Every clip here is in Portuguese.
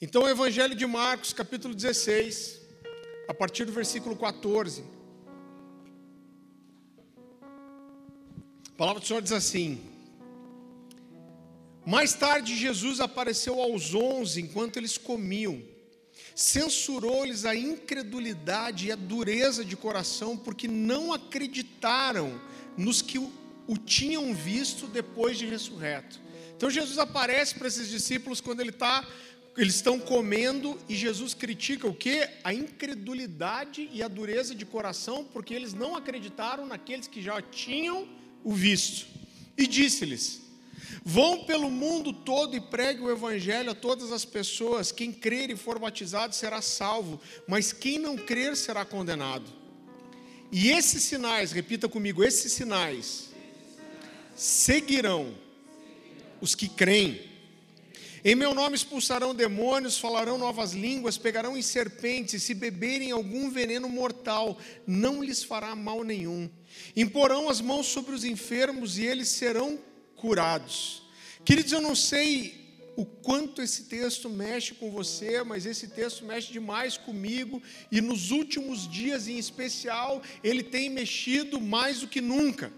Então, o Evangelho de Marcos, capítulo 16, a partir do versículo 14. A palavra do Senhor diz assim: Mais tarde, Jesus apareceu aos onze enquanto eles comiam. Censurou-lhes a incredulidade e a dureza de coração, porque não acreditaram nos que o, tinham visto depois de ressurreto. Então, Jesus aparece para esses discípulos quando ele está eles estão comendo e Jesus critica o que? A incredulidade e a dureza de coração, porque eles não acreditaram naqueles que já tinham o visto. E disse-lhes: Vão pelo mundo todo e pregue o evangelho a todas as pessoas. Quem crer e for batizado será salvo, mas quem não crer será condenado. E esses sinais, repita comigo, esses sinais seguirão os que creem. Em meu nome expulsarão demônios, falarão novas línguas, pegarão em serpentes, se beberem algum veneno mortal, não lhes fará mal nenhum. Imporão as mãos sobre os enfermos e eles serão curados. Queridos, eu não sei o quanto esse texto mexe com você, mas esse texto mexe demais comigo e nos últimos dias em especial, ele tem mexido mais do que nunca.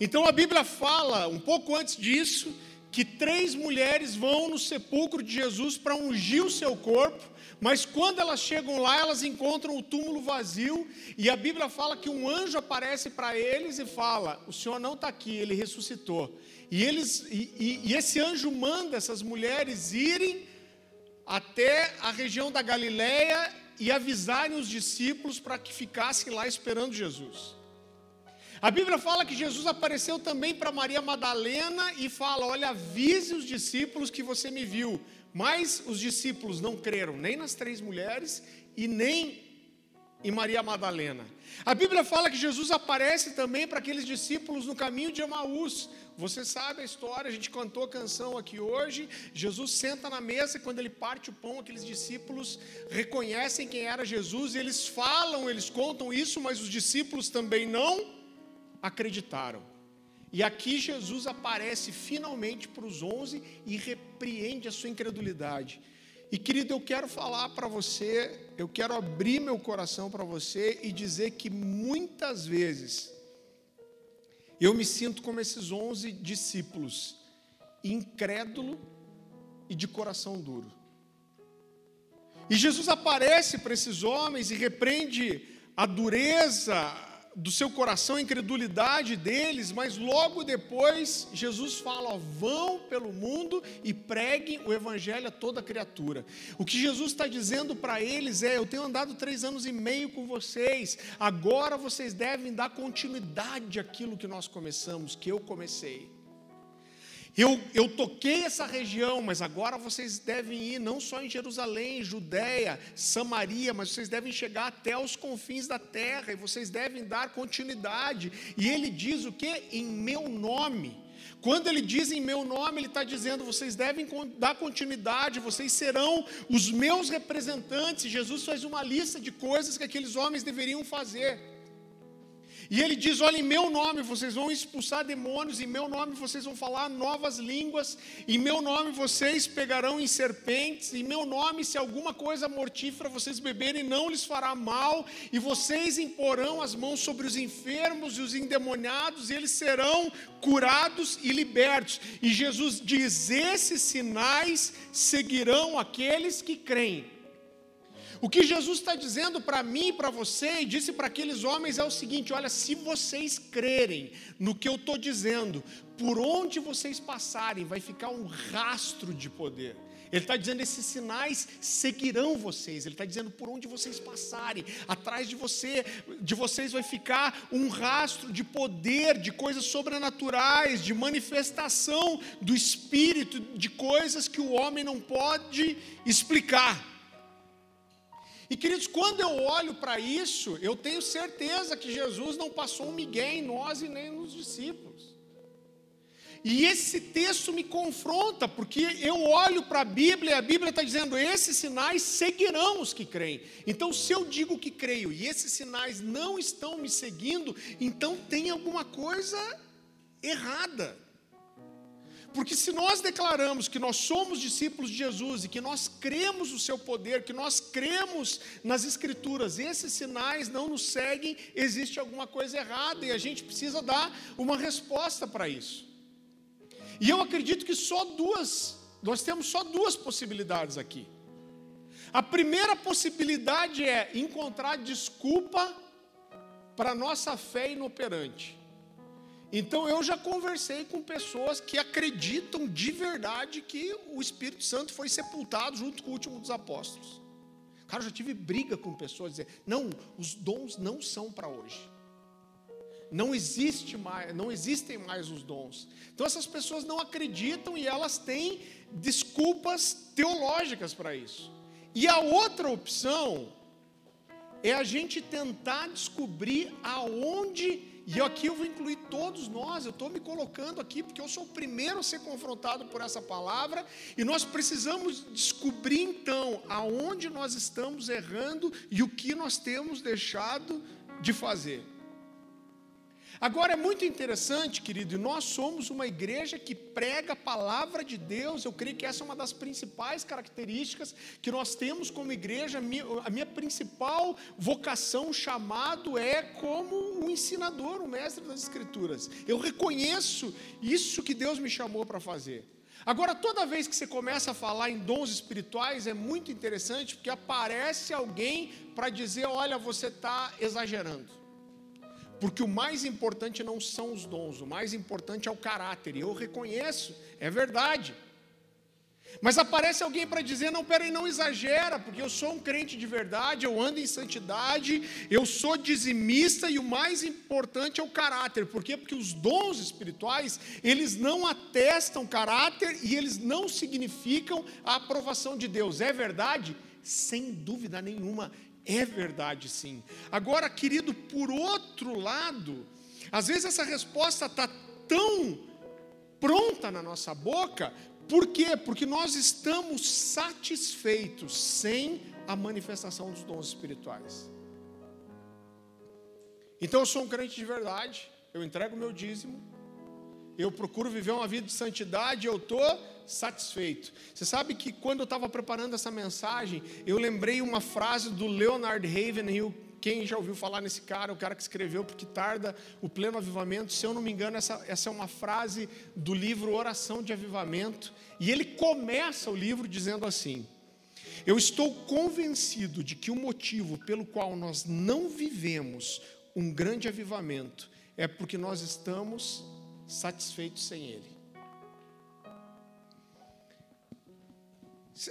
Então a Bíblia fala, um pouco antes disso, que três mulheres vão no sepulcro de Jesus para ungir o seu corpo, mas quando elas chegam lá, elas encontram o túmulo vazio, e a Bíblia fala que um anjo aparece para eles e fala: O Senhor não está aqui, ele ressuscitou. E, eles, e, e, e esse anjo manda essas mulheres irem até a região da Galileia e avisarem os discípulos para que ficassem lá esperando Jesus. A Bíblia fala que Jesus apareceu também para Maria Madalena e fala: Olha, avise os discípulos que você me viu. Mas os discípulos não creram nem nas três mulheres e nem em Maria Madalena. A Bíblia fala que Jesus aparece também para aqueles discípulos no caminho de Emaús. Você sabe a história, a gente cantou a canção aqui hoje. Jesus senta na mesa e quando ele parte o pão, aqueles discípulos reconhecem quem era Jesus e eles falam, eles contam isso, mas os discípulos também não acreditaram. E aqui Jesus aparece finalmente para os onze e repreende a sua incredulidade. E querido, eu quero falar para você, eu quero abrir meu coração para você e dizer que muitas vezes eu me sinto como esses onze discípulos, incrédulo e de coração duro. E Jesus aparece para esses homens e repreende a dureza, do seu coração, a incredulidade deles, mas logo depois Jesus fala: ó, vão pelo mundo e preguem o evangelho a toda criatura. O que Jesus está dizendo para eles é: eu tenho andado três anos e meio com vocês, agora vocês devem dar continuidade àquilo que nós começamos, que eu comecei. Eu, eu toquei essa região, mas agora vocês devem ir não só em Jerusalém, Judéia, Samaria, mas vocês devem chegar até os confins da terra e vocês devem dar continuidade. E ele diz o que? Em meu nome. Quando ele diz em meu nome, ele está dizendo: vocês devem dar continuidade, vocês serão os meus representantes. Jesus faz uma lista de coisas que aqueles homens deveriam fazer. E ele diz: Olha, em meu nome vocês vão expulsar demônios, em meu nome vocês vão falar novas línguas, em meu nome vocês pegarão em serpentes, em meu nome, se alguma coisa mortífera vocês beberem, não lhes fará mal, e vocês imporão as mãos sobre os enfermos e os endemoniados, e eles serão curados e libertos. E Jesus diz: Esses sinais seguirão aqueles que creem. O que Jesus está dizendo para mim e para você, e disse para aqueles homens, é o seguinte: olha, se vocês crerem no que eu estou dizendo, por onde vocês passarem, vai ficar um rastro de poder. Ele está dizendo: esses sinais seguirão vocês. Ele está dizendo: por onde vocês passarem, atrás de você, de vocês vai ficar um rastro de poder, de coisas sobrenaturais, de manifestação do Espírito, de coisas que o homem não pode explicar. E queridos, quando eu olho para isso, eu tenho certeza que Jesus não passou um migué em nós e nem nos discípulos. E esse texto me confronta, porque eu olho para a Bíblia e a Bíblia está dizendo: esses sinais seguirão os que creem. Então, se eu digo que creio e esses sinais não estão me seguindo, então tem alguma coisa errada. Porque se nós declaramos que nós somos discípulos de Jesus e que nós cremos no seu poder, que nós cremos nas Escrituras, esses sinais não nos seguem, existe alguma coisa errada e a gente precisa dar uma resposta para isso. E eu acredito que só duas, nós temos só duas possibilidades aqui. A primeira possibilidade é encontrar desculpa para nossa fé inoperante. Então eu já conversei com pessoas que acreditam de verdade que o Espírito Santo foi sepultado junto com o último dos apóstolos. Cara, eu já tive briga com pessoas dizer: "Não, os dons não são para hoje. Não existe mais, não existem mais os dons". Então essas pessoas não acreditam e elas têm desculpas teológicas para isso. E a outra opção é a gente tentar descobrir aonde e aqui eu vou incluir todos nós, eu estou me colocando aqui porque eu sou o primeiro a ser confrontado por essa palavra, e nós precisamos descobrir então aonde nós estamos errando e o que nós temos deixado de fazer. Agora é muito interessante, querido, nós somos uma igreja que prega a palavra de Deus. Eu creio que essa é uma das principais características que nós temos como igreja. A minha, a minha principal vocação, chamado, é como um ensinador, um mestre das Escrituras. Eu reconheço isso que Deus me chamou para fazer. Agora, toda vez que você começa a falar em dons espirituais, é muito interessante porque aparece alguém para dizer: olha, você está exagerando. Porque o mais importante não são os dons, o mais importante é o caráter. E eu reconheço, é verdade. Mas aparece alguém para dizer: não, peraí, não exagera, porque eu sou um crente de verdade, eu ando em santidade, eu sou dizimista e o mais importante é o caráter. Por quê? Porque os dons espirituais, eles não atestam caráter e eles não significam a aprovação de Deus. É verdade? Sem dúvida nenhuma. É verdade, sim. Agora, querido, por outro lado, às vezes essa resposta está tão pronta na nossa boca, por quê? Porque nós estamos satisfeitos sem a manifestação dos dons espirituais. Então eu sou um crente de verdade, eu entrego meu dízimo, eu procuro viver uma vida de santidade, eu estou satisfeito. Você sabe que quando eu estava preparando essa mensagem, eu lembrei uma frase do Leonard Ravenhill. Quem já ouviu falar nesse cara, o cara que escreveu Porque Tarda o Pleno Avivamento, se eu não me engano, essa, essa é uma frase do livro Oração de Avivamento, e ele começa o livro dizendo assim: Eu estou convencido de que o motivo pelo qual nós não vivemos um grande avivamento é porque nós estamos satisfeitos sem ele.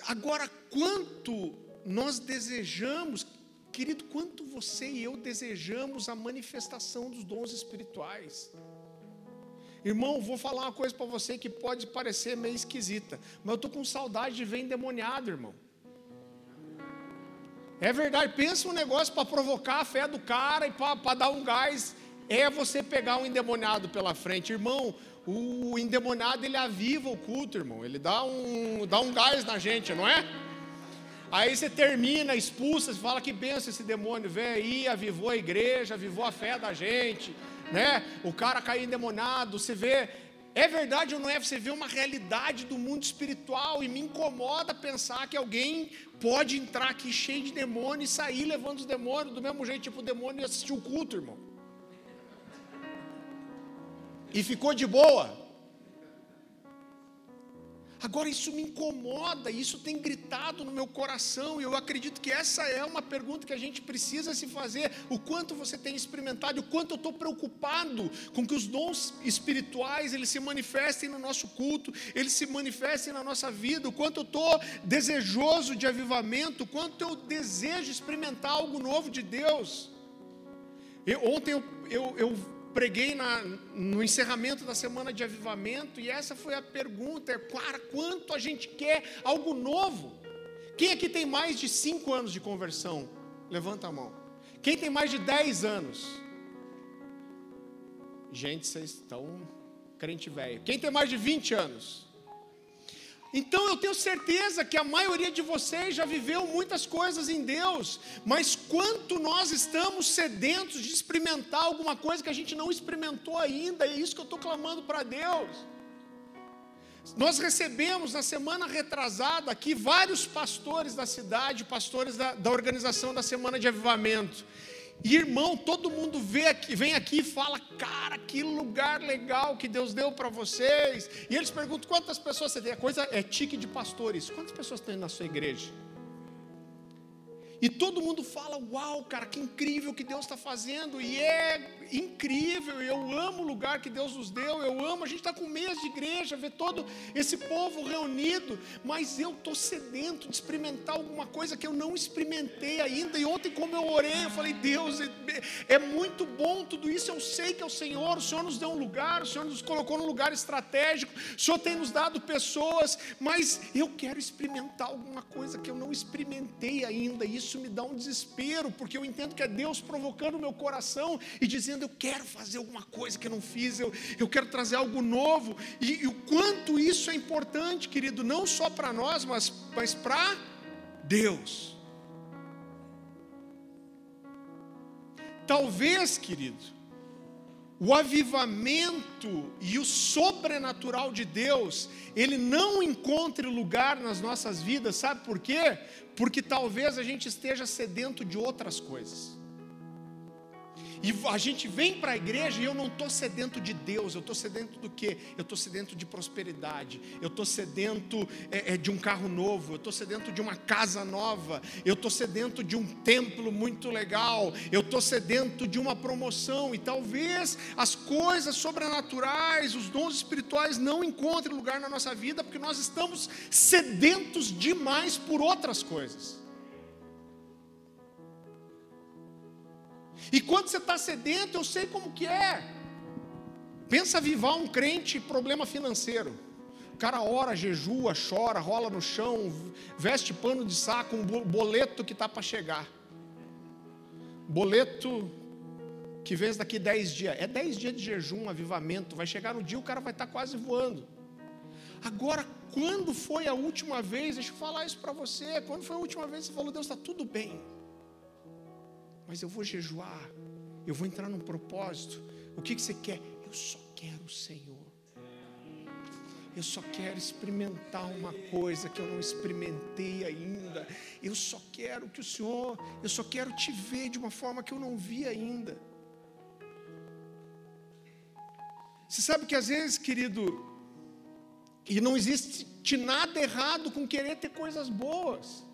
Agora, quanto nós desejamos, querido, quanto você e eu desejamos a manifestação dos dons espirituais. Irmão, vou falar uma coisa para você que pode parecer meio esquisita, mas eu estou com saudade de ver endemoniado, irmão. É verdade, pensa um negócio para provocar a fé do cara e para dar um gás, é você pegar um endemoniado pela frente. Irmão, o endemoniado ele aviva o culto, irmão. Ele dá um, dá um gás na gente, não é? Aí você termina, expulsa, você fala que benção esse demônio, veio aí, avivou a igreja, avivou a fé da gente, né? O cara caiu endemoniado, você vê, é verdade ou não é? Você vê uma realidade do mundo espiritual e me incomoda pensar que alguém pode entrar aqui cheio de demônio e sair levando os demônios do mesmo jeito, tipo o demônio e assistir o culto, irmão e ficou de boa. Agora isso me incomoda, isso tem gritado no meu coração, e eu acredito que essa é uma pergunta que a gente precisa se fazer: o quanto você tem experimentado, o quanto eu estou preocupado com que os dons espirituais eles se manifestem no nosso culto, eles se manifestem na nossa vida, o quanto eu estou desejoso de avivamento, o quanto eu desejo experimentar algo novo de Deus. Eu, ontem eu, eu, eu preguei na, no encerramento da semana de avivamento e essa foi a pergunta: é, quanto a gente quer algo novo? Quem aqui tem mais de cinco anos de conversão? Levanta a mão. Quem tem mais de dez anos? Gente, vocês estão crente velho. Quem tem mais de 20 anos? Então eu tenho certeza que a maioria de vocês já viveu muitas coisas em Deus, mas quanto nós estamos sedentos de experimentar alguma coisa que a gente não experimentou ainda, é isso que eu estou clamando para Deus. Nós recebemos na semana retrasada aqui vários pastores da cidade, pastores da, da organização da Semana de Avivamento. E irmão, todo mundo vê aqui, vem aqui e fala, cara, que lugar legal que Deus deu para vocês. E eles perguntam quantas pessoas você tem. A coisa é tique de pastores. Quantas pessoas tem na sua igreja? E todo mundo fala: Uau, cara, que incrível que Deus está fazendo. E é incrível. Eu amo o lugar que Deus nos deu. Eu amo. A gente está com mês de igreja, ver todo esse povo reunido. Mas eu estou sedento de experimentar alguma coisa que eu não experimentei ainda. E ontem, como eu orei, eu falei: Deus, é, é muito bom tudo isso. Eu sei que é o Senhor. O Senhor nos deu um lugar. O Senhor nos colocou num lugar estratégico. O Senhor tem nos dado pessoas. Mas eu quero experimentar alguma coisa que eu não experimentei ainda. Isso isso me dá um desespero, porque eu entendo que é Deus provocando o meu coração e dizendo: Eu quero fazer alguma coisa que eu não fiz, eu, eu quero trazer algo novo. E, e o quanto isso é importante, querido, não só para nós, mas, mas para Deus. Talvez, querido, o avivamento e o sobrenatural de Deus, ele não encontre lugar nas nossas vidas, sabe por quê? Porque talvez a gente esteja sedento de outras coisas. E a gente vem para a igreja e eu não estou sedento de Deus, eu estou sedento do quê? Eu estou sedento de prosperidade, eu estou sedento é, é, de um carro novo, eu estou sedento de uma casa nova, eu estou sedento de um templo muito legal, eu estou sedento de uma promoção, e talvez as coisas sobrenaturais, os dons espirituais não encontrem lugar na nossa vida, porque nós estamos sedentos demais por outras coisas. E quando você está sedento, eu sei como que é. Pensa avivar um crente problema financeiro. O cara ora, jejua, chora, rola no chão, veste pano de saco, um boleto que está para chegar. Boleto que vem daqui 10 dias. É 10 dias de jejum, avivamento. Vai chegar no dia, o cara vai estar tá quase voando. Agora, quando foi a última vez, deixa eu falar isso para você, quando foi a última vez que você falou, Deus está tudo bem mas eu vou jejuar, eu vou entrar num propósito. O que, que você quer? Eu só quero o Senhor. Eu só quero experimentar uma coisa que eu não experimentei ainda. Eu só quero que o Senhor, eu só quero te ver de uma forma que eu não vi ainda. Você sabe que às vezes, querido, e não existe nada errado com querer ter coisas boas.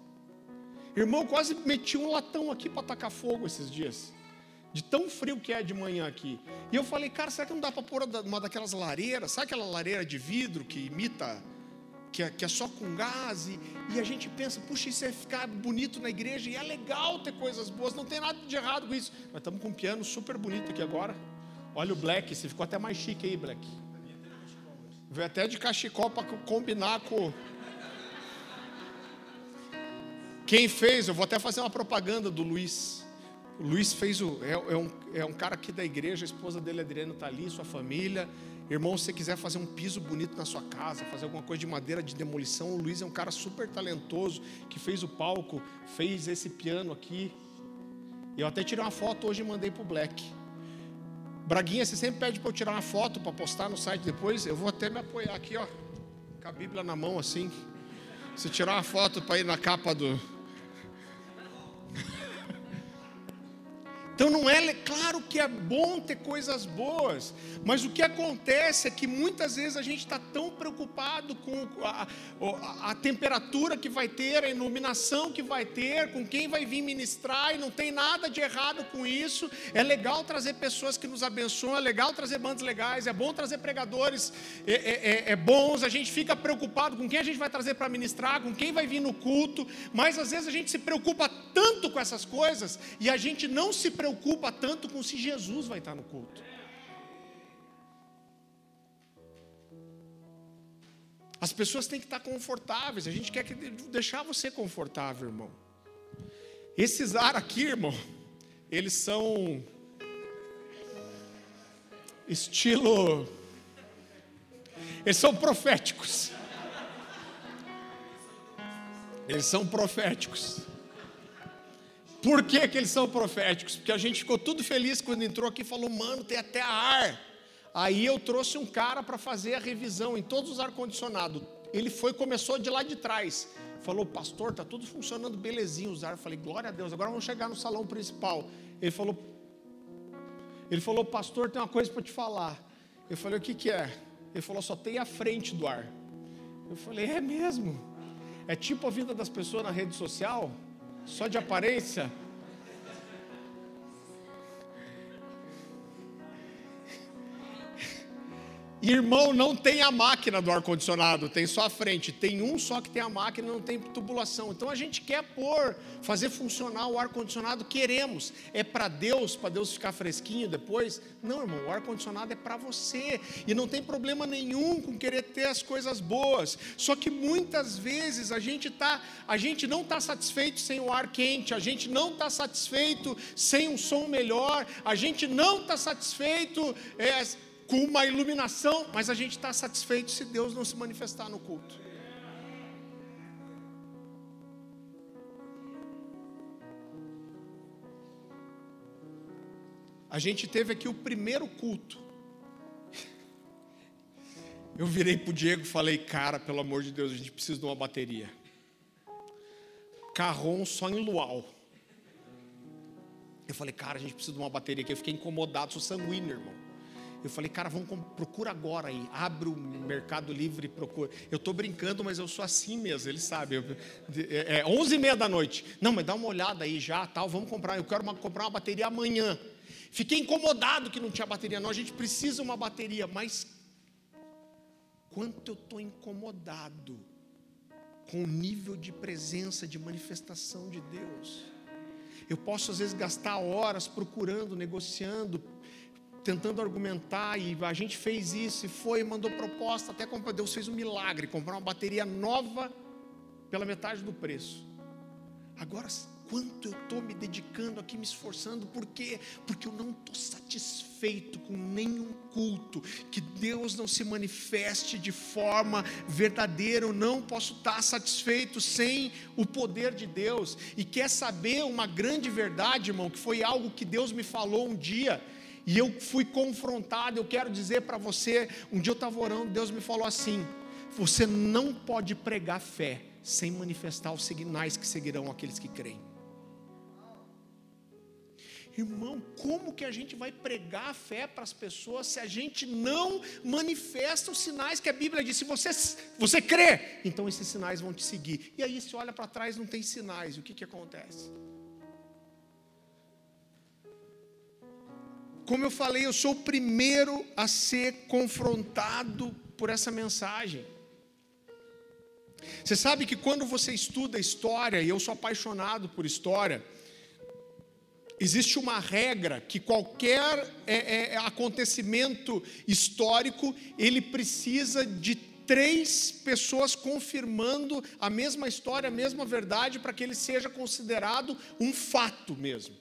Irmão, quase meti um latão aqui para tacar fogo esses dias. De tão frio que é de manhã aqui. E eu falei, cara, será que não dá para pôr uma daquelas lareiras? Sabe aquela lareira de vidro que imita, que é, que é só com gás? E, e, a gente pensa, puxa, isso é ficar bonito na igreja. E é legal ter coisas boas, não tem nada de errado com isso. Nós estamos com um piano super bonito aqui agora. Olha o Black, você ficou até mais chique aí, Black. Veio até de cachecol para combinar com. Quem fez, eu vou até fazer uma propaganda do Luiz. O Luiz fez o. É, é, um, é um cara aqui da igreja, a esposa dele, Adriana, está ali, sua família. Irmão, se você quiser fazer um piso bonito na sua casa, fazer alguma coisa de madeira de demolição, o Luiz é um cara super talentoso que fez o palco, fez esse piano aqui. Eu até tirei uma foto hoje e mandei para o Black. Braguinha, você sempre pede para eu tirar uma foto para postar no site depois. Eu vou até me apoiar aqui, ó, com a Bíblia na mão assim. Se tirar uma foto para ir na capa do, Então não é claro que é bom ter coisas boas, mas o que acontece é que muitas vezes a gente está tão preocupado com a, a, a, temperatura que vai ter, a iluminação que vai ter, com quem vai vir ministrar, e não tem nada de errado com isso. É legal trazer pessoas que nos abençoam, é legal trazer bandas legais, é bom trazer pregadores é, é, é, é bons. A gente fica preocupado com quem a gente vai trazer para ministrar, com quem vai vir no culto, mas às vezes a gente se preocupa tanto com essas coisas e a gente não se preocupa preocupa tanto com se Jesus vai estar no culto. As pessoas têm que estar confortáveis. A gente quer que deixar você confortável, irmão. Esses ar aqui, irmão, eles são estilo eles são proféticos. Eles são proféticos. Por que, que eles são proféticos? Porque a gente ficou tudo feliz quando entrou aqui e falou, mano, tem até ar. Aí eu trouxe um cara para fazer a revisão em todos os ar-condicionados. Ele foi, começou de lá de trás. Falou, pastor, tá tudo funcionando belezinho os ar. Eu falei, glória a Deus, agora vamos chegar no salão principal. Ele falou, ele falou, pastor, tem uma coisa para te falar. Eu falei, o que, que é? Ele falou, só tem a frente do ar. Eu falei, é mesmo? É tipo a vida das pessoas na rede social? Só de aparência? Irmão, não tem a máquina do ar-condicionado, tem só a frente. Tem um só que tem a máquina, não tem tubulação. Então a gente quer pôr, fazer funcionar o ar-condicionado, queremos. É para Deus, para Deus ficar fresquinho depois? Não, irmão, o ar-condicionado é para você. E não tem problema nenhum com querer ter as coisas boas. Só que muitas vezes a gente tá, a gente não está satisfeito sem o ar quente, a gente não está satisfeito sem um som melhor, a gente não está satisfeito. É, com uma iluminação, mas a gente está satisfeito se Deus não se manifestar no culto. A gente teve aqui o primeiro culto. Eu virei para o Diego e falei, cara, pelo amor de Deus, a gente precisa de uma bateria. Carrom só em luau. Eu falei, cara, a gente precisa de uma bateria aqui. Eu fiquei incomodado, sou sanguíneo, irmão. Eu falei, cara, vamos procura agora aí. Abre o Mercado Livre e procura. Eu estou brincando, mas eu sou assim mesmo, ele sabe. Eu, é, é 11 e meia da noite. Não, mas dá uma olhada aí já, tal. Vamos comprar. Eu quero uma, comprar uma bateria amanhã. Fiquei incomodado que não tinha bateria. Não, a gente precisa uma bateria. Mas quanto eu estou incomodado com o nível de presença, de manifestação de Deus. Eu posso às vezes gastar horas procurando, negociando, tentando argumentar, e a gente fez isso, e foi, mandou proposta, até comprou, Deus fez um milagre, comprar uma bateria nova pela metade do preço. Agora, quanto eu estou me dedicando aqui, me esforçando, por quê? Porque eu não estou satisfeito com nenhum culto, que Deus não se manifeste de forma verdadeira, eu não posso estar satisfeito sem o poder de Deus, e quer saber uma grande verdade, irmão, que foi algo que Deus me falou um dia, e eu fui confrontado. Eu quero dizer para você: um dia eu estava orando, Deus me falou assim: você não pode pregar fé sem manifestar os sinais que seguirão aqueles que creem. Irmão, como que a gente vai pregar a fé para as pessoas se a gente não manifesta os sinais que a Bíblia diz? Se você, você crê, então esses sinais vão te seguir. E aí, se olha para trás, não tem sinais, o que, que acontece? Como eu falei, eu sou o primeiro a ser confrontado por essa mensagem. Você sabe que quando você estuda história, e eu sou apaixonado por história, existe uma regra que qualquer é, é, acontecimento histórico ele precisa de três pessoas confirmando a mesma história, a mesma verdade, para que ele seja considerado um fato mesmo.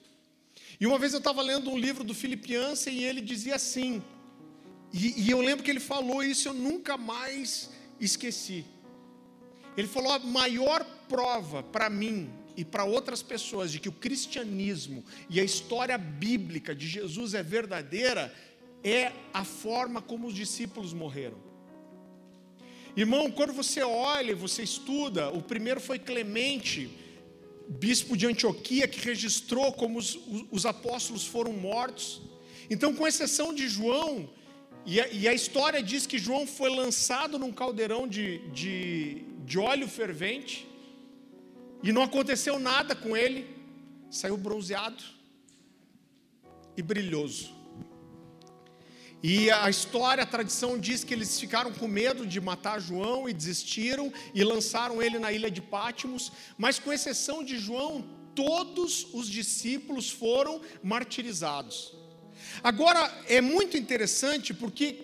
E uma vez eu estava lendo um livro do Philip Yancey e ele dizia assim, e, e eu lembro que ele falou isso, eu nunca mais esqueci. Ele falou: a maior prova para mim e para outras pessoas de que o cristianismo e a história bíblica de Jesus é verdadeira é a forma como os discípulos morreram. Irmão, quando você olha, você estuda, o primeiro foi Clemente, bispo de Antioquia, que registrou como os, os apóstolos foram mortos. Então, com exceção de João, e a, e a, história diz que João foi lançado num caldeirão de, de, de óleo fervente, e não aconteceu nada com ele, saiu bronzeado e brilhoso. E a história, a tradição diz que eles ficaram com medo de matar João e desistiram e lançaram ele na ilha de Pátimos, mas com exceção de João, todos os discípulos foram martirizados. Agora, é muito interessante porque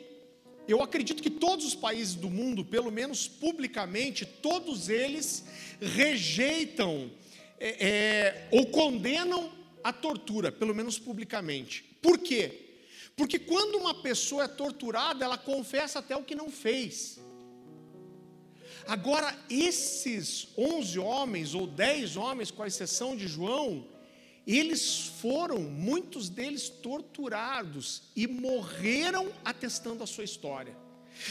eu acredito que todos os países do mundo, pelo menos publicamente, todos eles rejeitam é, é, ou condenam a tortura, pelo menos publicamente. Por quê? Porque quando uma pessoa é torturada, ela confessa até o que não fez. Agora, esses 11 homens, ou 10 homens, com exceção de João, eles foram, muitos deles, torturados e morreram atestando a sua história.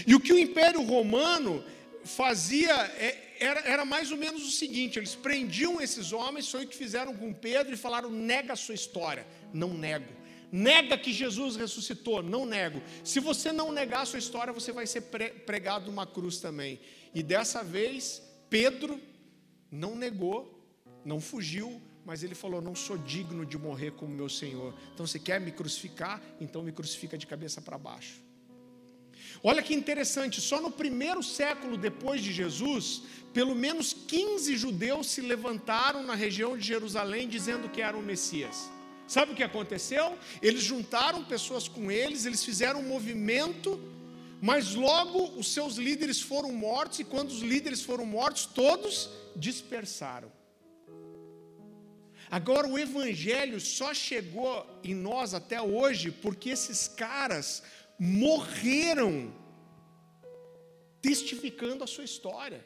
E o que o Império Romano fazia é, era, era, mais ou menos o seguinte: eles prendiam esses homens, foi o que fizeram com Pedro e falaram: nega a sua história. Não nego. Nega que Jesus ressuscitou, não nego. Se você não negar a sua história, você vai ser pregado numa cruz também. E dessa vez, Pedro não negou, não fugiu, mas ele falou: Não sou digno de morrer como meu Senhor. Então, se quer me crucificar, então me crucifica de cabeça para baixo. Olha que interessante, só no primeiro século depois de Jesus, pelo menos 15 judeus se levantaram na região de Jerusalém dizendo que eram o Messias. Sabe o que aconteceu? Eles juntaram pessoas com eles, eles fizeram um movimento, mas logo os seus líderes foram mortos, e quando os líderes foram mortos, todos dispersaram. Agora, o Evangelho só chegou em nós até hoje porque esses caras morreram testificando a sua história.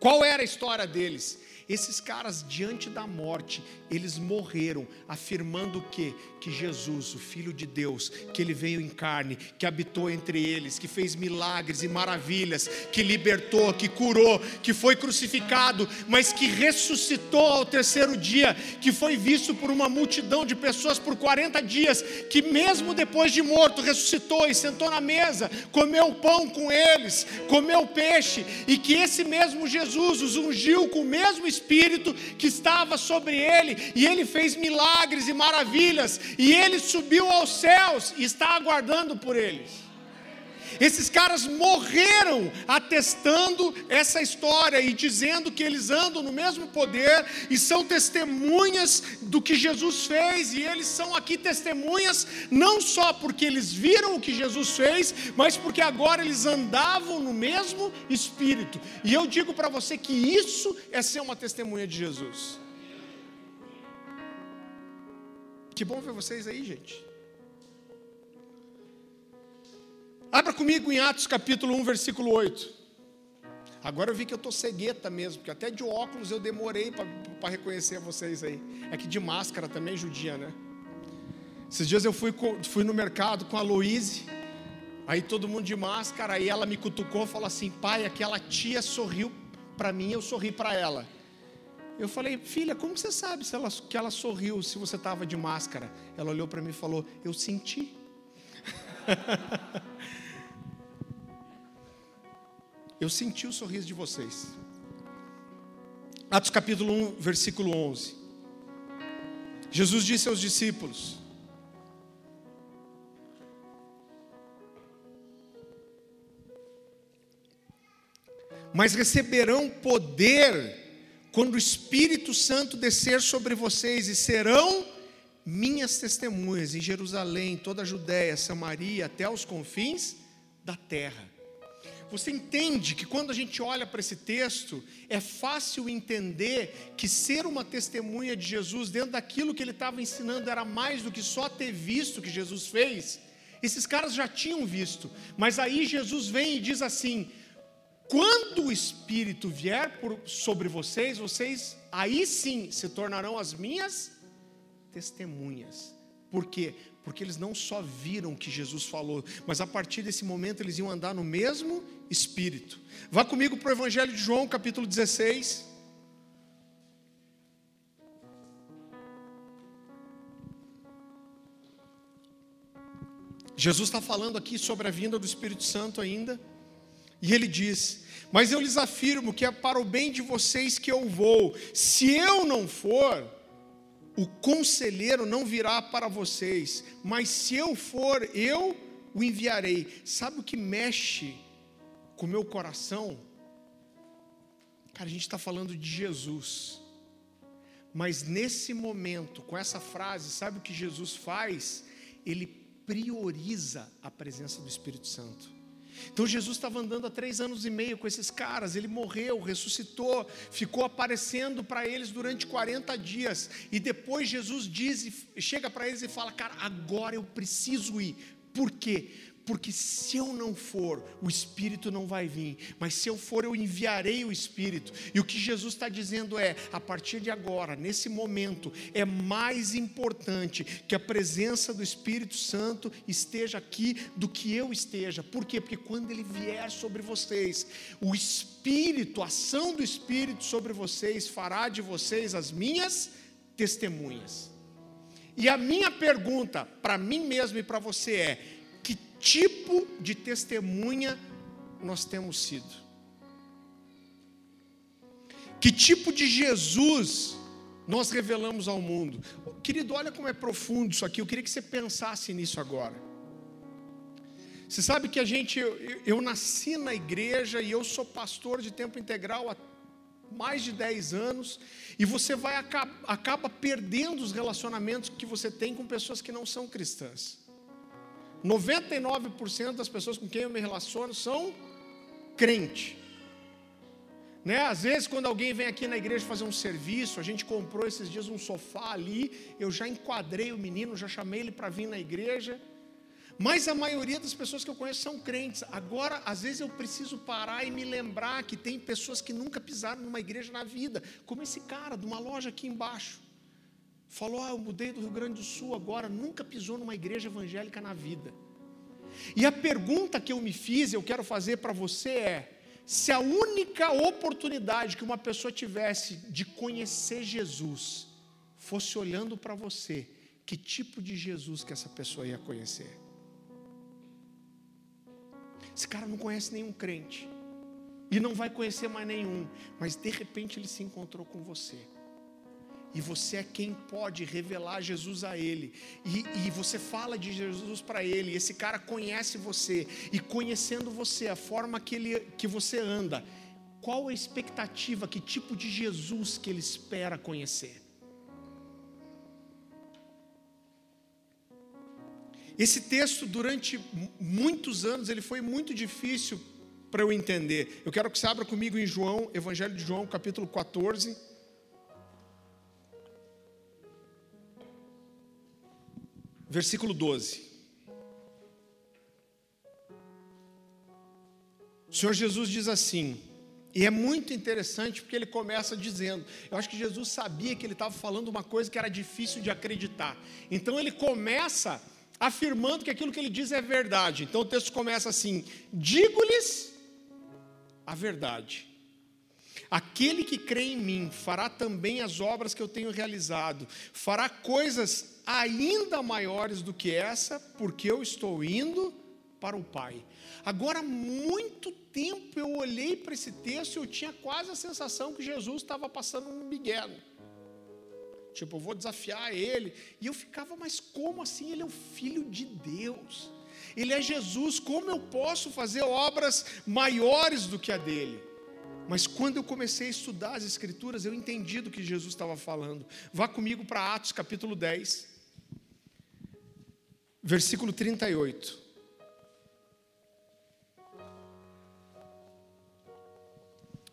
Qual era a história deles? Esses caras, diante da morte, eles morreram, afirmando o quê? Que Jesus, o Filho de Deus, que ele veio em carne, que habitou entre eles, que fez milagres e maravilhas, que libertou, que curou, que foi crucificado, mas que ressuscitou ao terceiro dia, que foi visto por uma multidão de pessoas por 40 dias, que mesmo depois de morto ressuscitou e sentou na mesa, comeu pão com eles, comeu peixe, e que esse mesmo Jesus os ungiu com o mesmo Espírito que estava sobre ele, e ele fez milagres e maravilhas, e ele subiu aos céus e está aguardando por eles. Esses caras morreram atestando essa história e dizendo que eles andam no mesmo poder e são testemunhas do que Jesus fez, e eles são aqui testemunhas não só porque eles viram o que Jesus fez, mas porque agora eles andavam no mesmo espírito. E eu digo para você que isso é ser uma testemunha de Jesus. Que bom ver vocês aí, gente. Abra comigo em Atos capítulo 1, versículo 8. Agora eu vi que eu estou cegueta mesmo, porque até de óculos eu demorei para reconhecer vocês aí. É que de máscara também judia, né? Esses dias eu fui, fui no mercado com a Louise, aí todo mundo de máscara, aí ela me cutucou e falou assim: pai, aquela tia sorriu para mim, eu sorri para ela. Eu falei, filha, como você sabe se ela, que ela sorriu se você estava de máscara? Ela olhou para mim e falou: eu senti. Eu senti o sorriso de vocês. Atos capítulo 1, versículo 11. Jesus disse aos discípulos: Mas receberão poder quando o Espírito Santo descer sobre vocês e serão minhas testemunhas em Jerusalém, toda a Judéia, Samaria, até os confins da terra. Você entende que quando a gente olha para esse texto, é fácil entender que ser uma testemunha de Jesus dentro daquilo que ele estava ensinando era mais do que só ter visto o que Jesus fez. Esses caras já tinham visto, mas aí Jesus vem e diz assim: quando o Espírito vier por, sobre vocês, vocês aí sim se tornarão as minhas testemunhas. Por quê? Porque eles não só viram o que Jesus falou, mas a partir desse momento eles iam andar no mesmo espírito. Vá comigo para o Evangelho de João, capítulo 16. Jesus está falando aqui sobre a vinda do Espírito Santo ainda, e ele diz: Mas eu lhes afirmo que é para o bem de vocês que eu vou, se eu não for, o conselheiro não virá para vocês, mas se eu for, eu o enviarei. Sabe o que mexe com o meu coração? Cara, a gente está falando de Jesus. Mas nesse momento, com essa frase, sabe o que Jesus faz? Ele prioriza a presença do Espírito Santo. Então Jesus estava andando há três anos e meio com esses caras, ele morreu, ressuscitou, ficou aparecendo para eles durante 40 dias, e depois Jesus diz, chega para eles e fala: Cara, agora eu preciso ir. Por quê? Porque se eu não for, o Espírito não vai vir, mas se eu for, eu enviarei o Espírito. E o que Jesus está dizendo é: a partir de agora, nesse momento, é mais importante que a presença do Espírito Santo esteja aqui do que eu esteja. Por quê? Porque quando ele vier sobre vocês, o Espírito, a ação do Espírito sobre vocês, fará de vocês as minhas testemunhas. E a minha pergunta para mim mesmo e para você é: tipo de testemunha nós temos sido? Que tipo de Jesus nós revelamos ao mundo? Querido, olha como é profundo isso aqui. Eu queria que você pensasse nisso agora. Você sabe que a gente, eu, eu nasci na igreja e eu sou pastor de tempo integral há mais de 10 anos, e você vai acaba, acaba perdendo os relacionamentos que você tem com pessoas que não são cristãs. 99% das pessoas com quem eu me relaciono são crente. Né? Às vezes, quando alguém vem aqui na igreja fazer um serviço, a gente comprou esses dias um sofá ali, eu já enquadrei o menino, já chamei ele para vir na igreja. Mas a maioria das pessoas que eu conheço são crentes. Agora, às vezes eu preciso parar e me lembrar que tem pessoas que nunca pisaram numa igreja na vida, como esse cara de uma loja aqui embaixo. Falou: Ah, eu mudei do Rio Grande do Sul agora, nunca pisou numa igreja evangélica na vida. E a pergunta que eu me fiz, eu quero fazer para você é: se a única oportunidade que uma pessoa tivesse de conhecer Jesus fosse olhando para você, que tipo de Jesus que essa pessoa ia conhecer? Esse cara não conhece nenhum crente. E não vai conhecer mais nenhum. Mas de repente ele se encontrou com você. E você é quem pode revelar Jesus a ele. E, e você fala de Jesus para ele. Esse cara conhece você. E conhecendo você, a forma que, ele, que você anda, qual a expectativa, que tipo de Jesus que ele espera conhecer? Esse texto, durante muitos anos, ele foi muito difícil para eu entender. Eu quero que você abra comigo em João, Evangelho de João, capítulo 14. Versículo 12. O Senhor Jesus diz assim, e é muito interessante porque ele começa dizendo: Eu acho que Jesus sabia que ele estava falando uma coisa que era difícil de acreditar. Então ele começa afirmando que aquilo que ele diz é verdade. Então o texto começa assim: Digo-lhes a verdade. Aquele que crê em mim fará também as obras que eu tenho realizado, fará coisas ainda maiores do que essa, porque eu estou indo para o Pai. Agora, muito tempo eu olhei para esse texto e eu tinha quase a sensação que Jesus estava passando um migué Tipo, eu vou desafiar ele. E eu ficava, mas como assim? Ele é o filho de Deus. Ele é Jesus. Como eu posso fazer obras maiores do que a dele? Mas quando eu comecei a estudar as Escrituras, eu entendi do que Jesus estava falando. Vá comigo para Atos capítulo 10, versículo 38.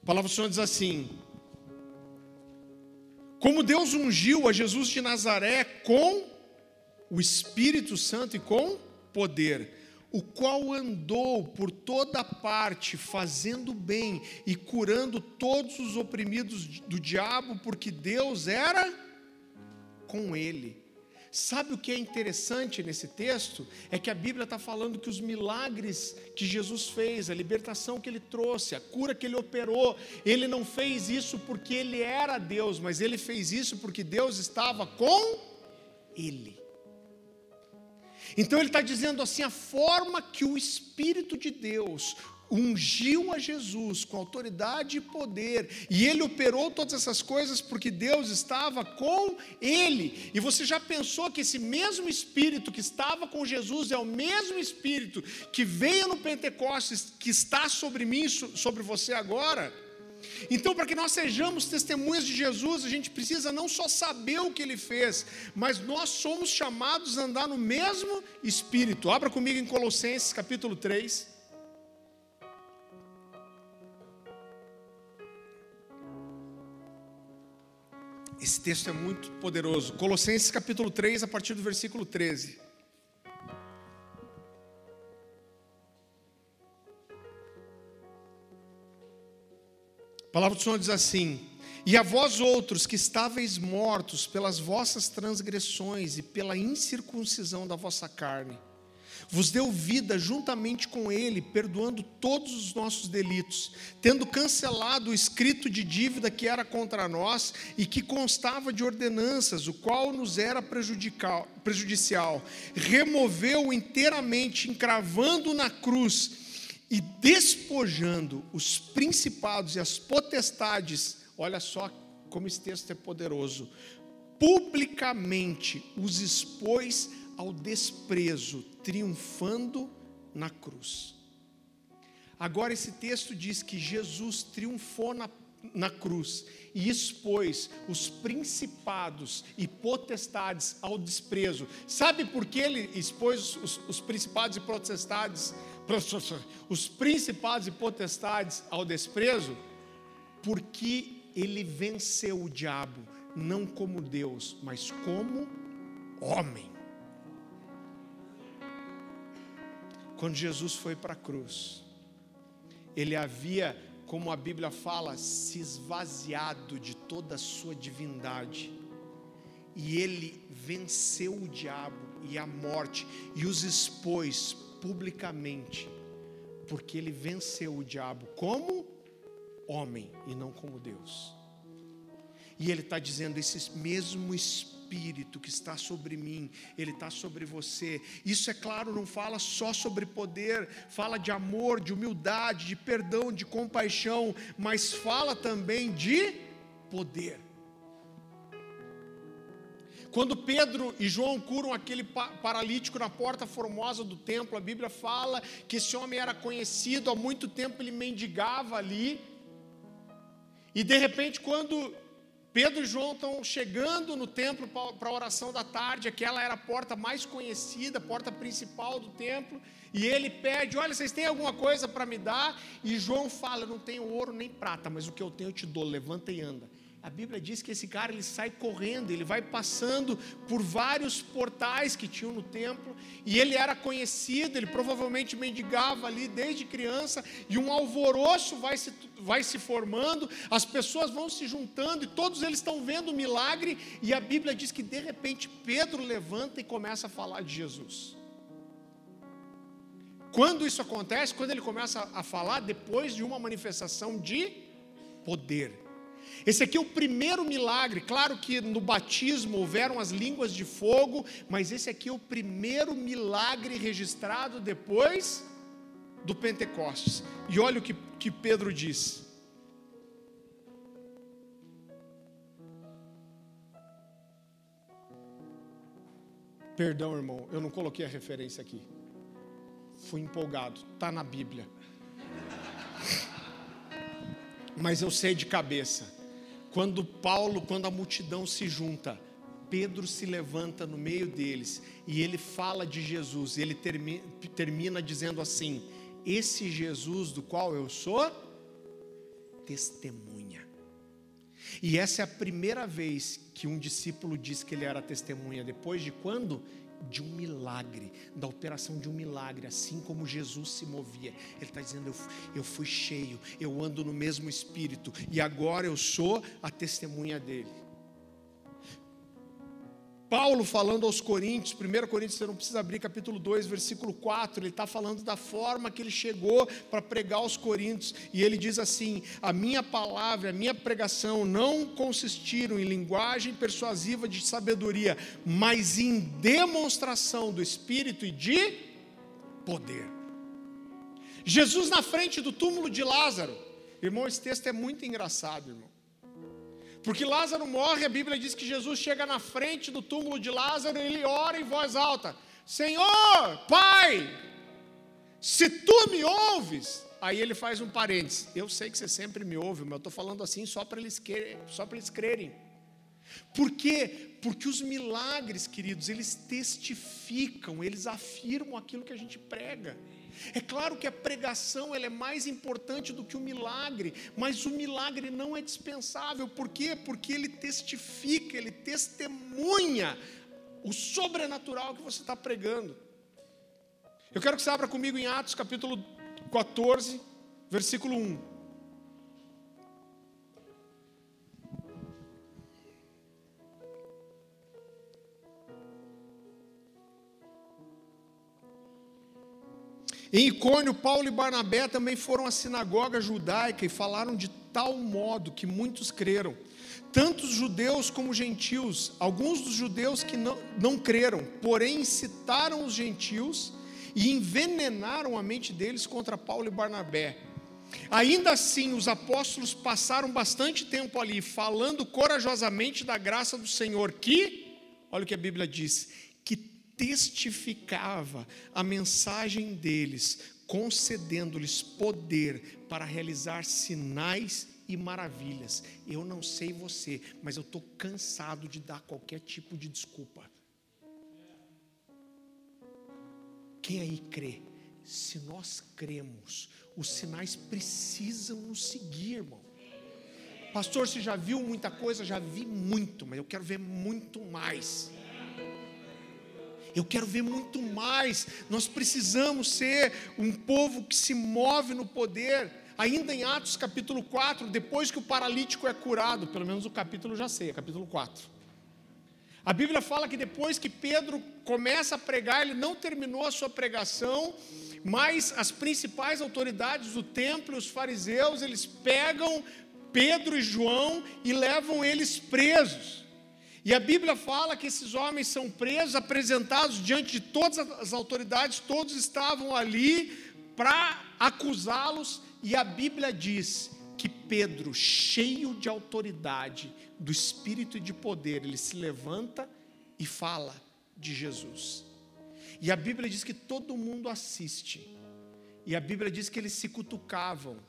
A palavra do Senhor diz assim: como Deus ungiu a Jesus de Nazaré com o Espírito Santo e com poder, o qual andou por toda parte fazendo bem e curando todos os oprimidos do diabo, porque Deus era com ele. Sabe o que é interessante nesse texto? É que a Bíblia está falando que os milagres que Jesus fez, a libertação que ele trouxe, a cura que ele operou, ele não fez isso porque ele era Deus, mas ele fez isso porque Deus estava com ele. Então ele está dizendo assim: a forma que o Espírito de Deus ungiu a Jesus com autoridade e poder, e ele operou todas essas coisas porque Deus estava com ele. E você já pensou que esse mesmo Espírito que estava com Jesus é o mesmo Espírito que veio no Pentecostes, que está sobre mim, sobre você agora? Então, para que nós sejamos testemunhas de Jesus, a gente precisa não só saber o que ele fez, mas nós somos chamados a andar no mesmo Espírito. Abra comigo em Colossenses capítulo 3. Esse texto é muito poderoso. Colossenses capítulo 3, a partir do versículo 13. Palavra do Senhor diz assim: E a vós outros que estáveis mortos pelas vossas transgressões e pela incircuncisão da vossa carne, vos deu vida juntamente com Ele, perdoando todos os nossos delitos, tendo cancelado o escrito de dívida que era contra nós e que constava de ordenanças, o qual nos era prejudicial, removeu inteiramente, encravando na cruz e despojando os principados e as potestades. Olha só como esse texto é poderoso. Publicamente os expôs ao desprezo, triunfando na cruz. Agora, esse texto diz que Jesus triunfou na, na cruz e expôs os principados e potestades ao desprezo. Sabe por que ele expôs os, os principados e potestades, os principados e potestades ao desprezo? Porque ele venceu o diabo, não como Deus, mas como homem. Quando Jesus foi para a cruz, ele havia, como a Bíblia fala, se esvaziado de toda a sua divindade. E ele venceu o diabo e a morte e os expôs publicamente, porque ele venceu o diabo como homem e não como Deus. E ele está dizendo: esse mesmo Espírito que está sobre mim, ele está sobre você. Isso, é claro, não fala só sobre poder, fala de amor, de humildade, de perdão, de compaixão, mas fala também de poder. Quando Pedro e João curam aquele paralítico na porta formosa do templo, a Bíblia fala que esse homem era conhecido, há muito tempo ele mendigava ali. E de repente, quando Pedro e João estão chegando no templo para a oração da tarde, aquela era a porta mais conhecida, a porta principal do templo, e ele pede: Olha, vocês têm alguma coisa para me dar? E João fala: Não tenho ouro nem prata, mas o que eu tenho eu te dou, levanta e anda. A Bíblia diz que esse cara ele sai correndo, ele vai passando por vários portais que tinham no templo, e ele era conhecido, ele provavelmente mendigava ali desde criança, e um alvoroço vai se, vai se formando, as pessoas vão se juntando, e todos eles estão vendo o milagre, e a Bíblia diz que de repente Pedro levanta e começa a falar de Jesus. Quando isso acontece? Quando ele começa a falar depois de uma manifestação de poder. Esse aqui é o primeiro milagre. Claro que no batismo houveram as línguas de fogo, mas esse aqui é o primeiro milagre registrado depois do Pentecostes. E olha o que, que Pedro diz. Perdão, irmão, eu não coloquei a referência aqui. Fui empolgado, está na Bíblia. Mas eu sei de cabeça. Quando Paulo, quando a multidão se junta, Pedro se levanta no meio deles e ele fala de Jesus. E ele termina, termina dizendo assim: Esse Jesus do qual eu sou testemunha. E essa é a primeira vez que um discípulo diz que ele era testemunha. Depois de quando? De um milagre, da operação de um milagre, assim como Jesus se movia. Ele está dizendo: eu, eu fui cheio, eu ando no mesmo espírito, e agora eu sou a testemunha dele. Paulo falando aos Coríntios, 1 Coríntios, você não precisa abrir, capítulo 2, versículo 4, ele está falando da forma que ele chegou para pregar aos Coríntios, e ele diz assim: A minha palavra, a minha pregação não consistiram em linguagem persuasiva de sabedoria, mas em demonstração do Espírito e de poder. Jesus na frente do túmulo de Lázaro, irmão, esse texto é muito engraçado, irmão. Porque Lázaro morre, a Bíblia diz que Jesus chega na frente do túmulo de Lázaro e ele ora em voz alta: Senhor, Pai, se tu me ouves. Aí ele faz um parênteses: Eu sei que você sempre me ouve, mas eu estou falando assim só para eles, só eles crerem. Por quê? Porque os milagres, queridos, eles testificam, eles afirmam aquilo que a gente prega. É claro que a pregação ela é mais importante do que o milagre, mas o milagre não é dispensável. Por quê? Porque ele testifica, ele testemunha o sobrenatural que você está pregando. Eu quero que você abra comigo em Atos capítulo 14, versículo 1. Em Icônio, Paulo e Barnabé também foram à sinagoga judaica e falaram de tal modo que muitos creram. Tanto os judeus como os gentios, alguns dos judeus que não, não creram, porém incitaram os gentios e envenenaram a mente deles contra Paulo e Barnabé. Ainda assim, os apóstolos passaram bastante tempo ali, falando corajosamente da graça do Senhor, que, olha o que a Bíblia diz, testificava a mensagem deles, concedendo-lhes poder para realizar sinais e maravilhas. Eu não sei você, mas eu estou cansado de dar qualquer tipo de desculpa. Quem aí crê? Se nós cremos, os sinais precisam nos seguir, irmão. Pastor, você já viu muita coisa? Já vi muito, mas eu quero ver muito mais. Eu quero ver muito mais. Nós precisamos ser um povo que se move no poder. Ainda em Atos capítulo 4, depois que o paralítico é curado, pelo menos o capítulo já sei, é capítulo 4. A Bíblia fala que depois que Pedro começa a pregar, ele não terminou a sua pregação, mas as principais autoridades do templo, os fariseus, eles pegam Pedro e João e levam eles presos. E a Bíblia fala que esses homens são presos, apresentados diante de todas as autoridades, todos estavam ali para acusá-los, e a Bíblia diz que Pedro, cheio de autoridade, do espírito e de poder, ele se levanta e fala de Jesus. E a Bíblia diz que todo mundo assiste. E a Bíblia diz que eles se cutucavam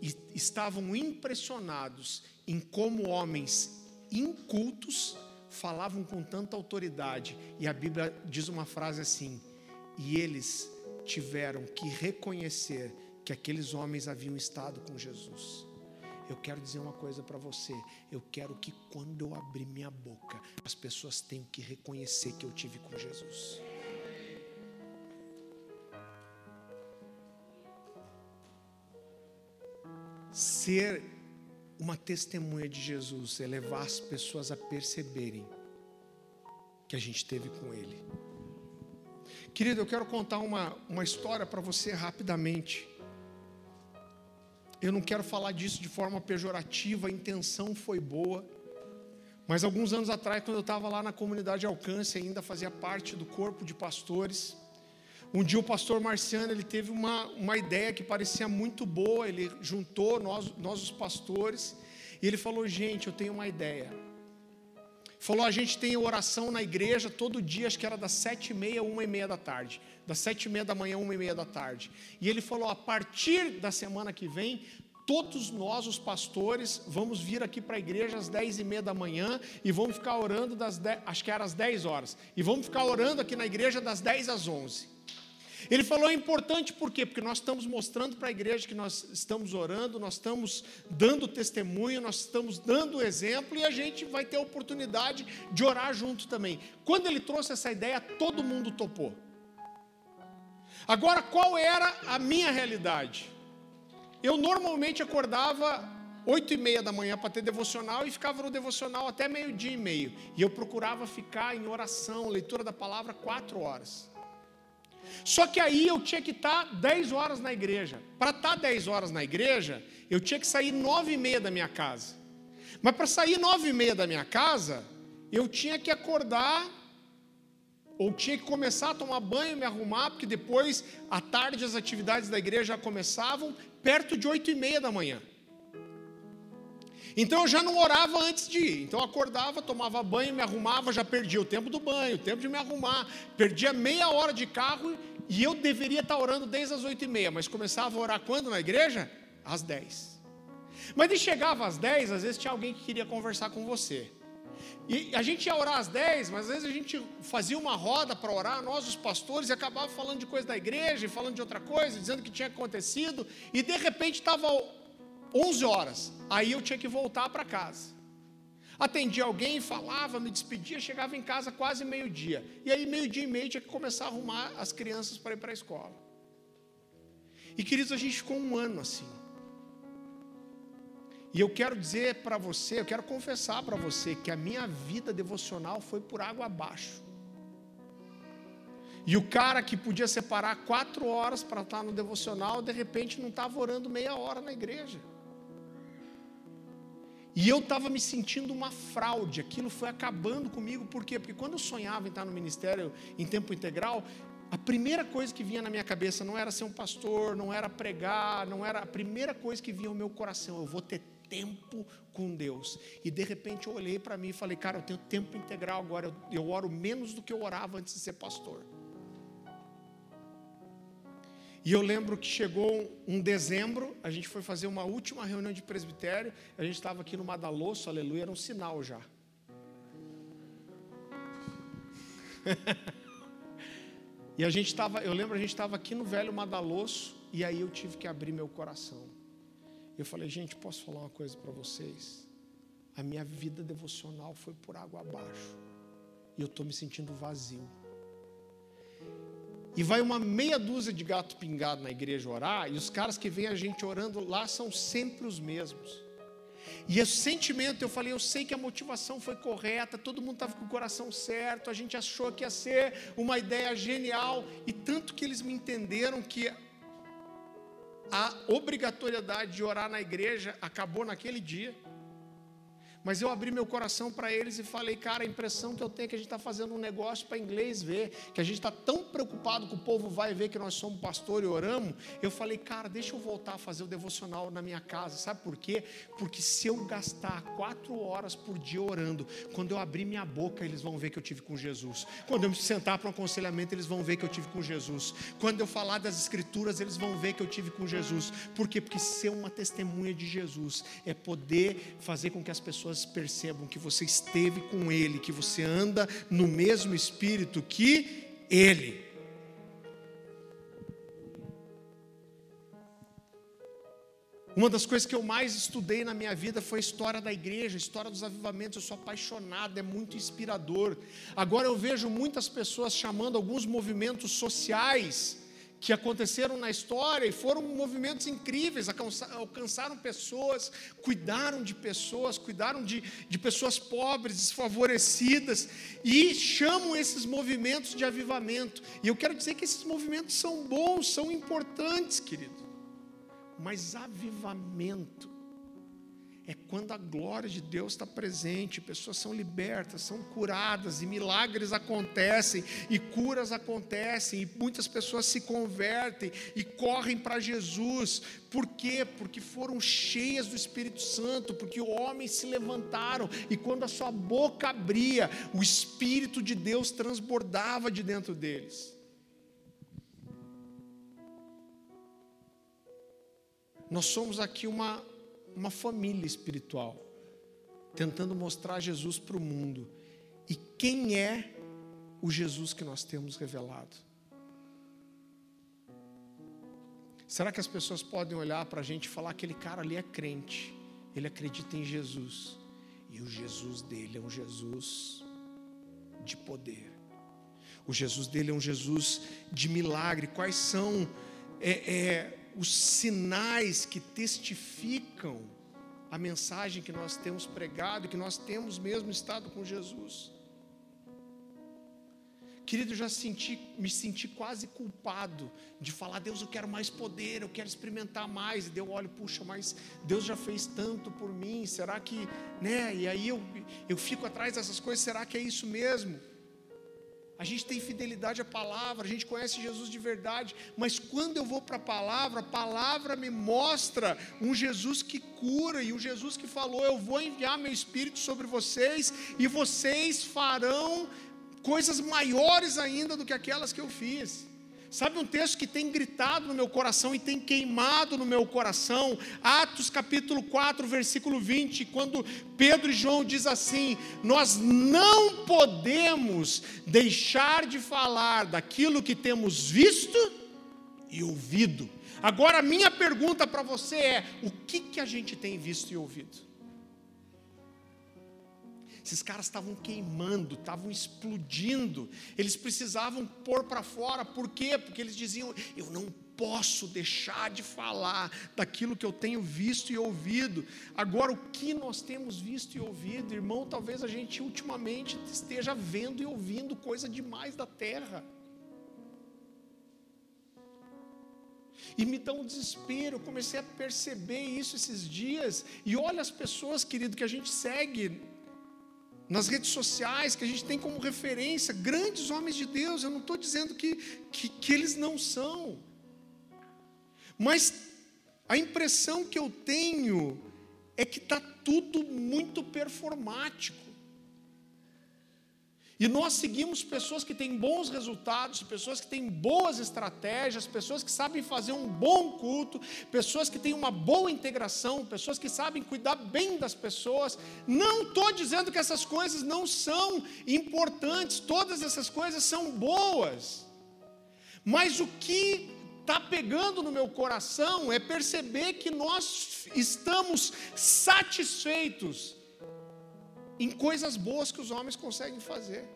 e estavam impressionados em como homens incultos falavam com tanta autoridade. E a Bíblia diz uma frase assim: e eles tiveram que reconhecer que aqueles homens haviam estado com Jesus. Eu quero dizer uma coisa para você. Eu quero que quando eu abrir minha boca, as pessoas tenham que reconhecer que eu tive com Jesus. Ser uma testemunha de Jesus é levar as pessoas a perceberem que a gente teve com Ele. Querido, eu quero contar uma, uma história para você rapidamente. Eu não quero falar disso de forma pejorativa, a intenção foi boa. Mas alguns anos atrás, quando eu estava lá na comunidade Alcance, ainda fazia parte do corpo de pastores. Um dia o pastor Marciano ele teve uma, uma ideia que parecia muito boa. Ele juntou nós, nós os pastores e ele falou: gente, eu tenho uma ideia. Falou: a gente tem oração na igreja todo dia, acho que era das sete e meia, uma e meia da tarde das sete e meia da manhã, uma e meia da tarde. E ele falou: a partir da semana que vem, todos nós, os pastores, vamos vir aqui para a igreja às dez e meia da manhã e vamos ficar orando das acho que era às dez horas, e vamos ficar orando aqui na igreja das dez às onze. Ele falou é importante por quê? Porque nós estamos mostrando para a igreja que nós estamos orando, nós estamos dando testemunho, nós estamos dando exemplo e a gente vai ter a oportunidade de orar junto também. Quando ele trouxe essa ideia, todo mundo topou. Agora, qual era a minha realidade? Eu normalmente acordava oito e meia da manhã para ter devocional e ficava no devocional até meio-dia e meio. E eu procurava ficar em oração, leitura da palavra, quatro horas. Só que aí eu tinha que estar dez horas na igreja. Para estar dez horas na igreja, eu tinha que sair nove e meia da minha casa. Mas para sair nove e meia da minha casa, eu tinha que acordar ou tinha que começar a tomar banho, me arrumar, porque depois, à tarde, as atividades da igreja já começavam, perto de oito e meia da manhã. Então eu já não orava antes de ir. Então eu acordava, tomava banho, me arrumava, já perdia o tempo do banho, o tempo de me arrumar, perdia meia hora de carro e eu deveria estar orando desde as oito e meia, mas começava a orar quando na igreja? Às dez. Mas de chegava às dez, às vezes tinha alguém que queria conversar com você. E a gente ia orar às 10, mas às vezes a gente fazia uma roda para orar, nós os pastores, e acabava falando de coisa da igreja, e falando de outra coisa, dizendo que tinha acontecido, e de repente estava 11 horas, aí eu tinha que voltar para casa. Atendia alguém, falava, me despedia, chegava em casa quase meio-dia. E aí, meio-dia e meio, tinha que começar a arrumar as crianças para ir para a escola. E queridos, a gente ficou um ano assim. E eu quero dizer para você, eu quero confessar para você que a minha vida devocional foi por água abaixo. E o cara que podia separar quatro horas para estar no devocional, de repente não estava orando meia hora na igreja. E eu estava me sentindo uma fraude, aquilo foi acabando comigo, por quê? Porque quando eu sonhava em estar no ministério em tempo integral, a primeira coisa que vinha na minha cabeça não era ser um pastor, não era pregar, não era a primeira coisa que vinha no meu coração, eu vou ter tempo com Deus. E de repente eu olhei para mim e falei, cara, eu tenho tempo integral agora, eu, eu oro menos do que eu orava antes de ser pastor. E eu lembro que chegou um dezembro, a gente foi fazer uma última reunião de presbitério, a gente estava aqui no Madalosso, aleluia, era um sinal já. e a gente estava, eu lembro, a gente estava aqui no velho Madalosso, e aí eu tive que abrir meu coração. Eu falei, gente, posso falar uma coisa para vocês? A minha vida devocional foi por água abaixo, e eu estou me sentindo vazio. E vai uma meia dúzia de gato pingado na igreja orar, e os caras que vêm a gente orando lá são sempre os mesmos. E esse sentimento, eu falei, eu sei que a motivação foi correta, todo mundo estava com o coração certo, a gente achou que ia ser uma ideia genial, e tanto que eles me entenderam que a obrigatoriedade de orar na igreja acabou naquele dia. Mas eu abri meu coração para eles e falei, cara, a impressão que eu tenho é que a gente está fazendo um negócio para inglês ver, que a gente está tão preocupado que o povo vai ver que nós somos pastor e oramos. Eu falei, cara, deixa eu voltar a fazer o devocional na minha casa. Sabe por quê? Porque se eu gastar quatro horas por dia orando, quando eu abrir minha boca, eles vão ver que eu tive com Jesus. Quando eu me sentar para um aconselhamento, eles vão ver que eu tive com Jesus. Quando eu falar das escrituras, eles vão ver que eu tive com Jesus. Por quê? Porque ser uma testemunha de Jesus é poder fazer com que as pessoas pessoas percebam que você esteve com Ele, que você anda no mesmo espírito que Ele. Uma das coisas que eu mais estudei na minha vida foi a história da igreja, a história dos avivamentos. Eu sou apaixonado, é muito inspirador. Agora eu vejo muitas pessoas chamando alguns movimentos sociais que aconteceram na história e foram movimentos incríveis, alcançaram pessoas, cuidaram de pessoas, cuidaram de, de pessoas pobres, desfavorecidas, e chamam esses movimentos de avivamento. E eu quero dizer que esses movimentos são bons, são importantes, querido, mas avivamento é quando a glória de Deus está presente, pessoas são libertas, são curadas, e milagres acontecem, e curas acontecem, e muitas pessoas se convertem e correm para Jesus. Por quê? Porque foram cheias do Espírito Santo, porque homens se levantaram, e quando a sua boca abria, o Espírito de Deus transbordava de dentro deles. Nós somos aqui uma uma família espiritual, tentando mostrar Jesus para o mundo. E quem é o Jesus que nós temos revelado? Será que as pessoas podem olhar para a gente e falar: aquele cara ali é crente, ele acredita em Jesus, e o Jesus dele é um Jesus de poder, o Jesus dele é um Jesus de milagre. Quais são é, é, os sinais que testificam a mensagem que nós temos pregado, que nós temos mesmo estado com Jesus. Querido, eu já senti, me senti quase culpado de falar, Deus, eu quero mais poder, eu quero experimentar mais. E Deus olha, puxa, mas Deus já fez tanto por mim, será que, né? E aí eu, eu fico atrás dessas coisas, será que é isso mesmo? A gente tem fidelidade à palavra, a gente conhece Jesus de verdade, mas quando eu vou para a palavra, a palavra me mostra um Jesus que cura e um Jesus que falou: Eu vou enviar meu espírito sobre vocês e vocês farão coisas maiores ainda do que aquelas que eu fiz. Sabe um texto que tem gritado no meu coração e tem queimado no meu coração? Atos capítulo 4, versículo 20, quando Pedro e João diz assim: "Nós não podemos deixar de falar daquilo que temos visto e ouvido". Agora a minha pergunta para você é: o que que a gente tem visto e ouvido? Esses caras estavam queimando, estavam explodindo. Eles precisavam pôr para fora. Por quê? Porque eles diziam: Eu não posso deixar de falar daquilo que eu tenho visto e ouvido. Agora, o que nós temos visto e ouvido, irmão, talvez a gente ultimamente esteja vendo e ouvindo coisa demais da terra. E me dá um desespero. Eu comecei a perceber isso esses dias. E olha as pessoas, querido, que a gente segue nas redes sociais, que a gente tem como referência, grandes homens de Deus. Eu não estou dizendo que, que, que eles não são. Mas a impressão que eu tenho é que está tudo muito performático. E nós seguimos pessoas que têm bons resultados, pessoas que têm boas estratégias, pessoas que sabem fazer um bom culto, pessoas que têm uma boa integração, pessoas que sabem cuidar bem das pessoas. Não estou dizendo que essas coisas não são importantes, todas essas coisas são boas. Mas o que está pegando no meu coração é perceber que nós estamos satisfeitos em coisas boas que os homens conseguem fazer.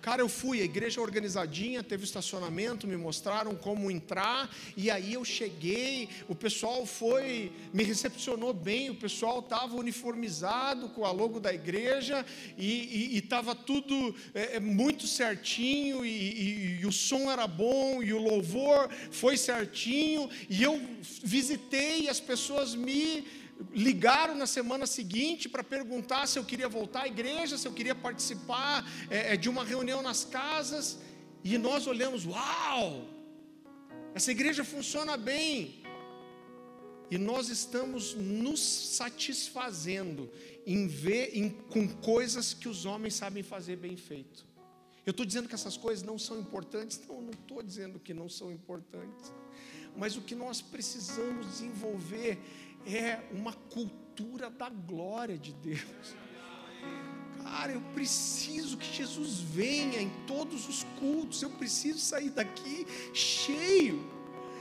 Cara, eu fui, a igreja organizadinha, teve estacionamento, me mostraram como entrar, e aí eu cheguei, o pessoal foi, me recepcionou bem, o pessoal estava uniformizado com a logo da igreja, e estava tudo é, é, muito certinho, e, e, e o som era bom, e o louvor foi certinho, e eu visitei, e as pessoas me ligaram na semana seguinte para perguntar se eu queria voltar à igreja, se eu queria participar é, é, de uma reunião nas casas, e nós olhamos, uau, essa igreja funciona bem, e nós estamos nos satisfazendo em ver em, com coisas que os homens sabem fazer bem feito. Eu estou dizendo que essas coisas não são importantes? Não, não estou dizendo que não são importantes. Mas o que nós precisamos desenvolver é uma cultura da glória de Deus. Cara, eu preciso que Jesus venha em todos os cultos, eu preciso sair daqui cheio.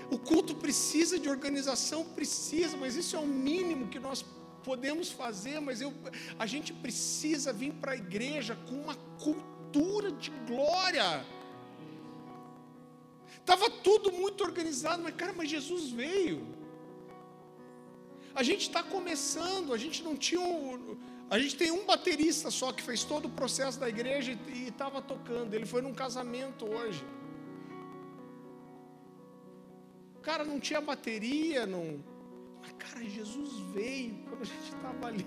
O culto precisa de organização, precisa, mas isso é o mínimo que nós podemos fazer. Mas eu, a gente precisa vir para a igreja com uma cultura de glória. Estava tudo muito organizado, mas cara, mas Jesus veio. A gente está começando, a gente não tinha um, a gente tem um baterista só que fez todo o processo da igreja e estava tocando. Ele foi num casamento hoje. O cara não tinha bateria, não. Mas, cara, Jesus veio quando a gente estava ali.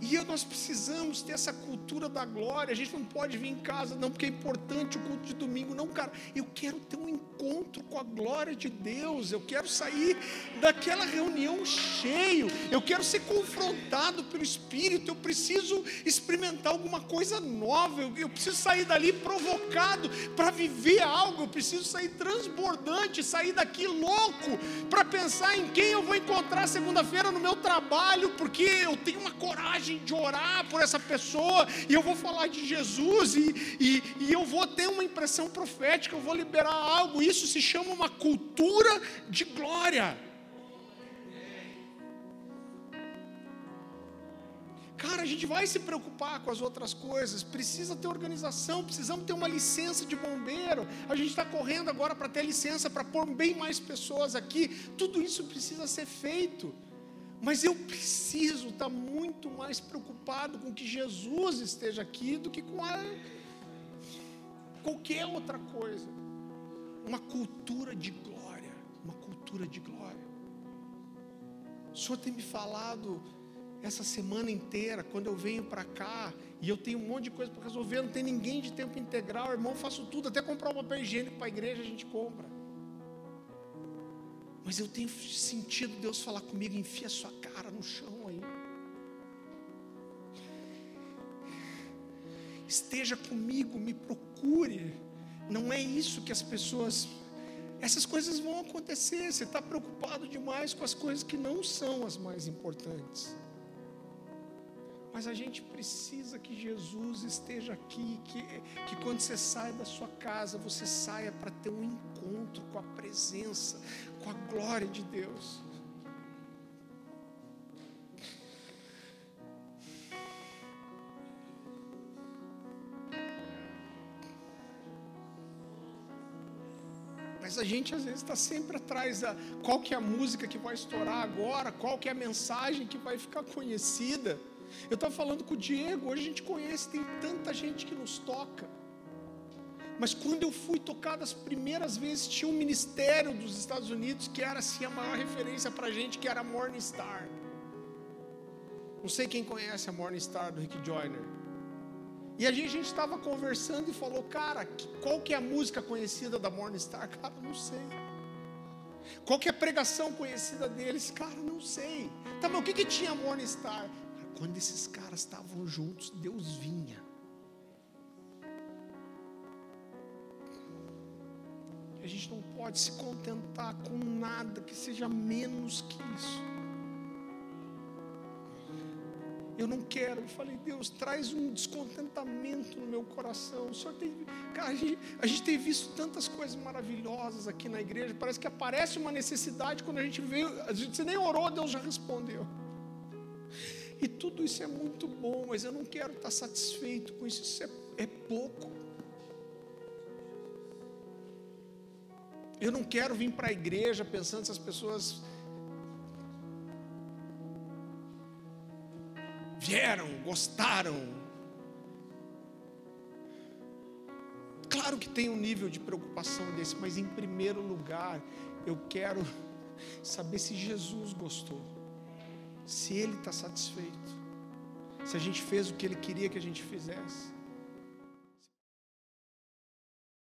E nós precisamos ter essa cultura da glória. A gente não pode vir em casa, não, porque é importante o culto de domingo. Não, cara, eu quero ter um encontro com a glória de Deus. Eu quero sair daquela reunião cheio. Eu quero ser confrontado pelo Espírito. Eu preciso experimentar alguma coisa nova. Eu, eu preciso sair dali provocado para viver algo. Eu preciso sair transbordante, sair daqui louco para pensar em quem eu vou encontrar segunda-feira no meu trabalho, porque eu tenho uma coragem coragem de orar por essa pessoa, e eu vou falar de Jesus, e, e, e eu vou ter uma impressão profética, eu vou liberar algo. Isso se chama uma cultura de glória. Cara, a gente vai se preocupar com as outras coisas, precisa ter organização, precisamos ter uma licença de bombeiro. A gente está correndo agora para ter licença para pôr bem mais pessoas aqui. Tudo isso precisa ser feito. Mas eu preciso estar muito mais preocupado com que Jesus esteja aqui do que com a, qualquer outra coisa. Uma cultura de glória, uma cultura de glória. O Senhor tem me falado essa semana inteira, quando eu venho para cá e eu tenho um monte de coisa para resolver, não tem ninguém de tempo integral, irmão, faço tudo, até comprar um papel higiênico para a igreja a gente compra. Mas eu tenho sentido Deus falar comigo, enfia sua cara no chão aí. Esteja comigo, me procure. Não é isso que as pessoas. Essas coisas vão acontecer. Você está preocupado demais com as coisas que não são as mais importantes. Mas a gente precisa que Jesus esteja aqui, que, que quando você sai da sua casa, você saia para ter um encontro com a presença, com a glória de Deus. Mas a gente às vezes está sempre atrás da qual que é a música que vai estourar agora, qual que é a mensagem que vai ficar conhecida. Eu estava falando com o Diego, hoje a gente conhece, tem tanta gente que nos toca. Mas quando eu fui tocar as primeiras vezes, tinha um ministério dos Estados Unidos que era assim a maior referência para a gente, que era Morning Star. Não sei quem conhece a Morning Star do Rick Joyner. E a gente estava conversando e falou, cara, qual que é a música conhecida da Morning Star? Cara, não sei. Qual que é a pregação conhecida deles? Cara, não sei. Tá, mas o que, que tinha a Morning Star? Quando esses caras estavam juntos, Deus vinha. A gente não pode se contentar com nada que seja menos que isso. Eu não quero. Eu falei, Deus, traz um descontentamento no meu coração. O Senhor tem. Cara, a gente, a gente tem visto tantas coisas maravilhosas aqui na igreja. Parece que aparece uma necessidade quando a gente veio. A gente nem orou, Deus já respondeu. E tudo isso é muito bom, mas eu não quero estar satisfeito com isso. Isso é, é pouco. Eu não quero vir para a igreja pensando se as pessoas vieram, gostaram. Claro que tem um nível de preocupação desse, mas em primeiro lugar, eu quero saber se Jesus gostou, se Ele está satisfeito, se a gente fez o que Ele queria que a gente fizesse.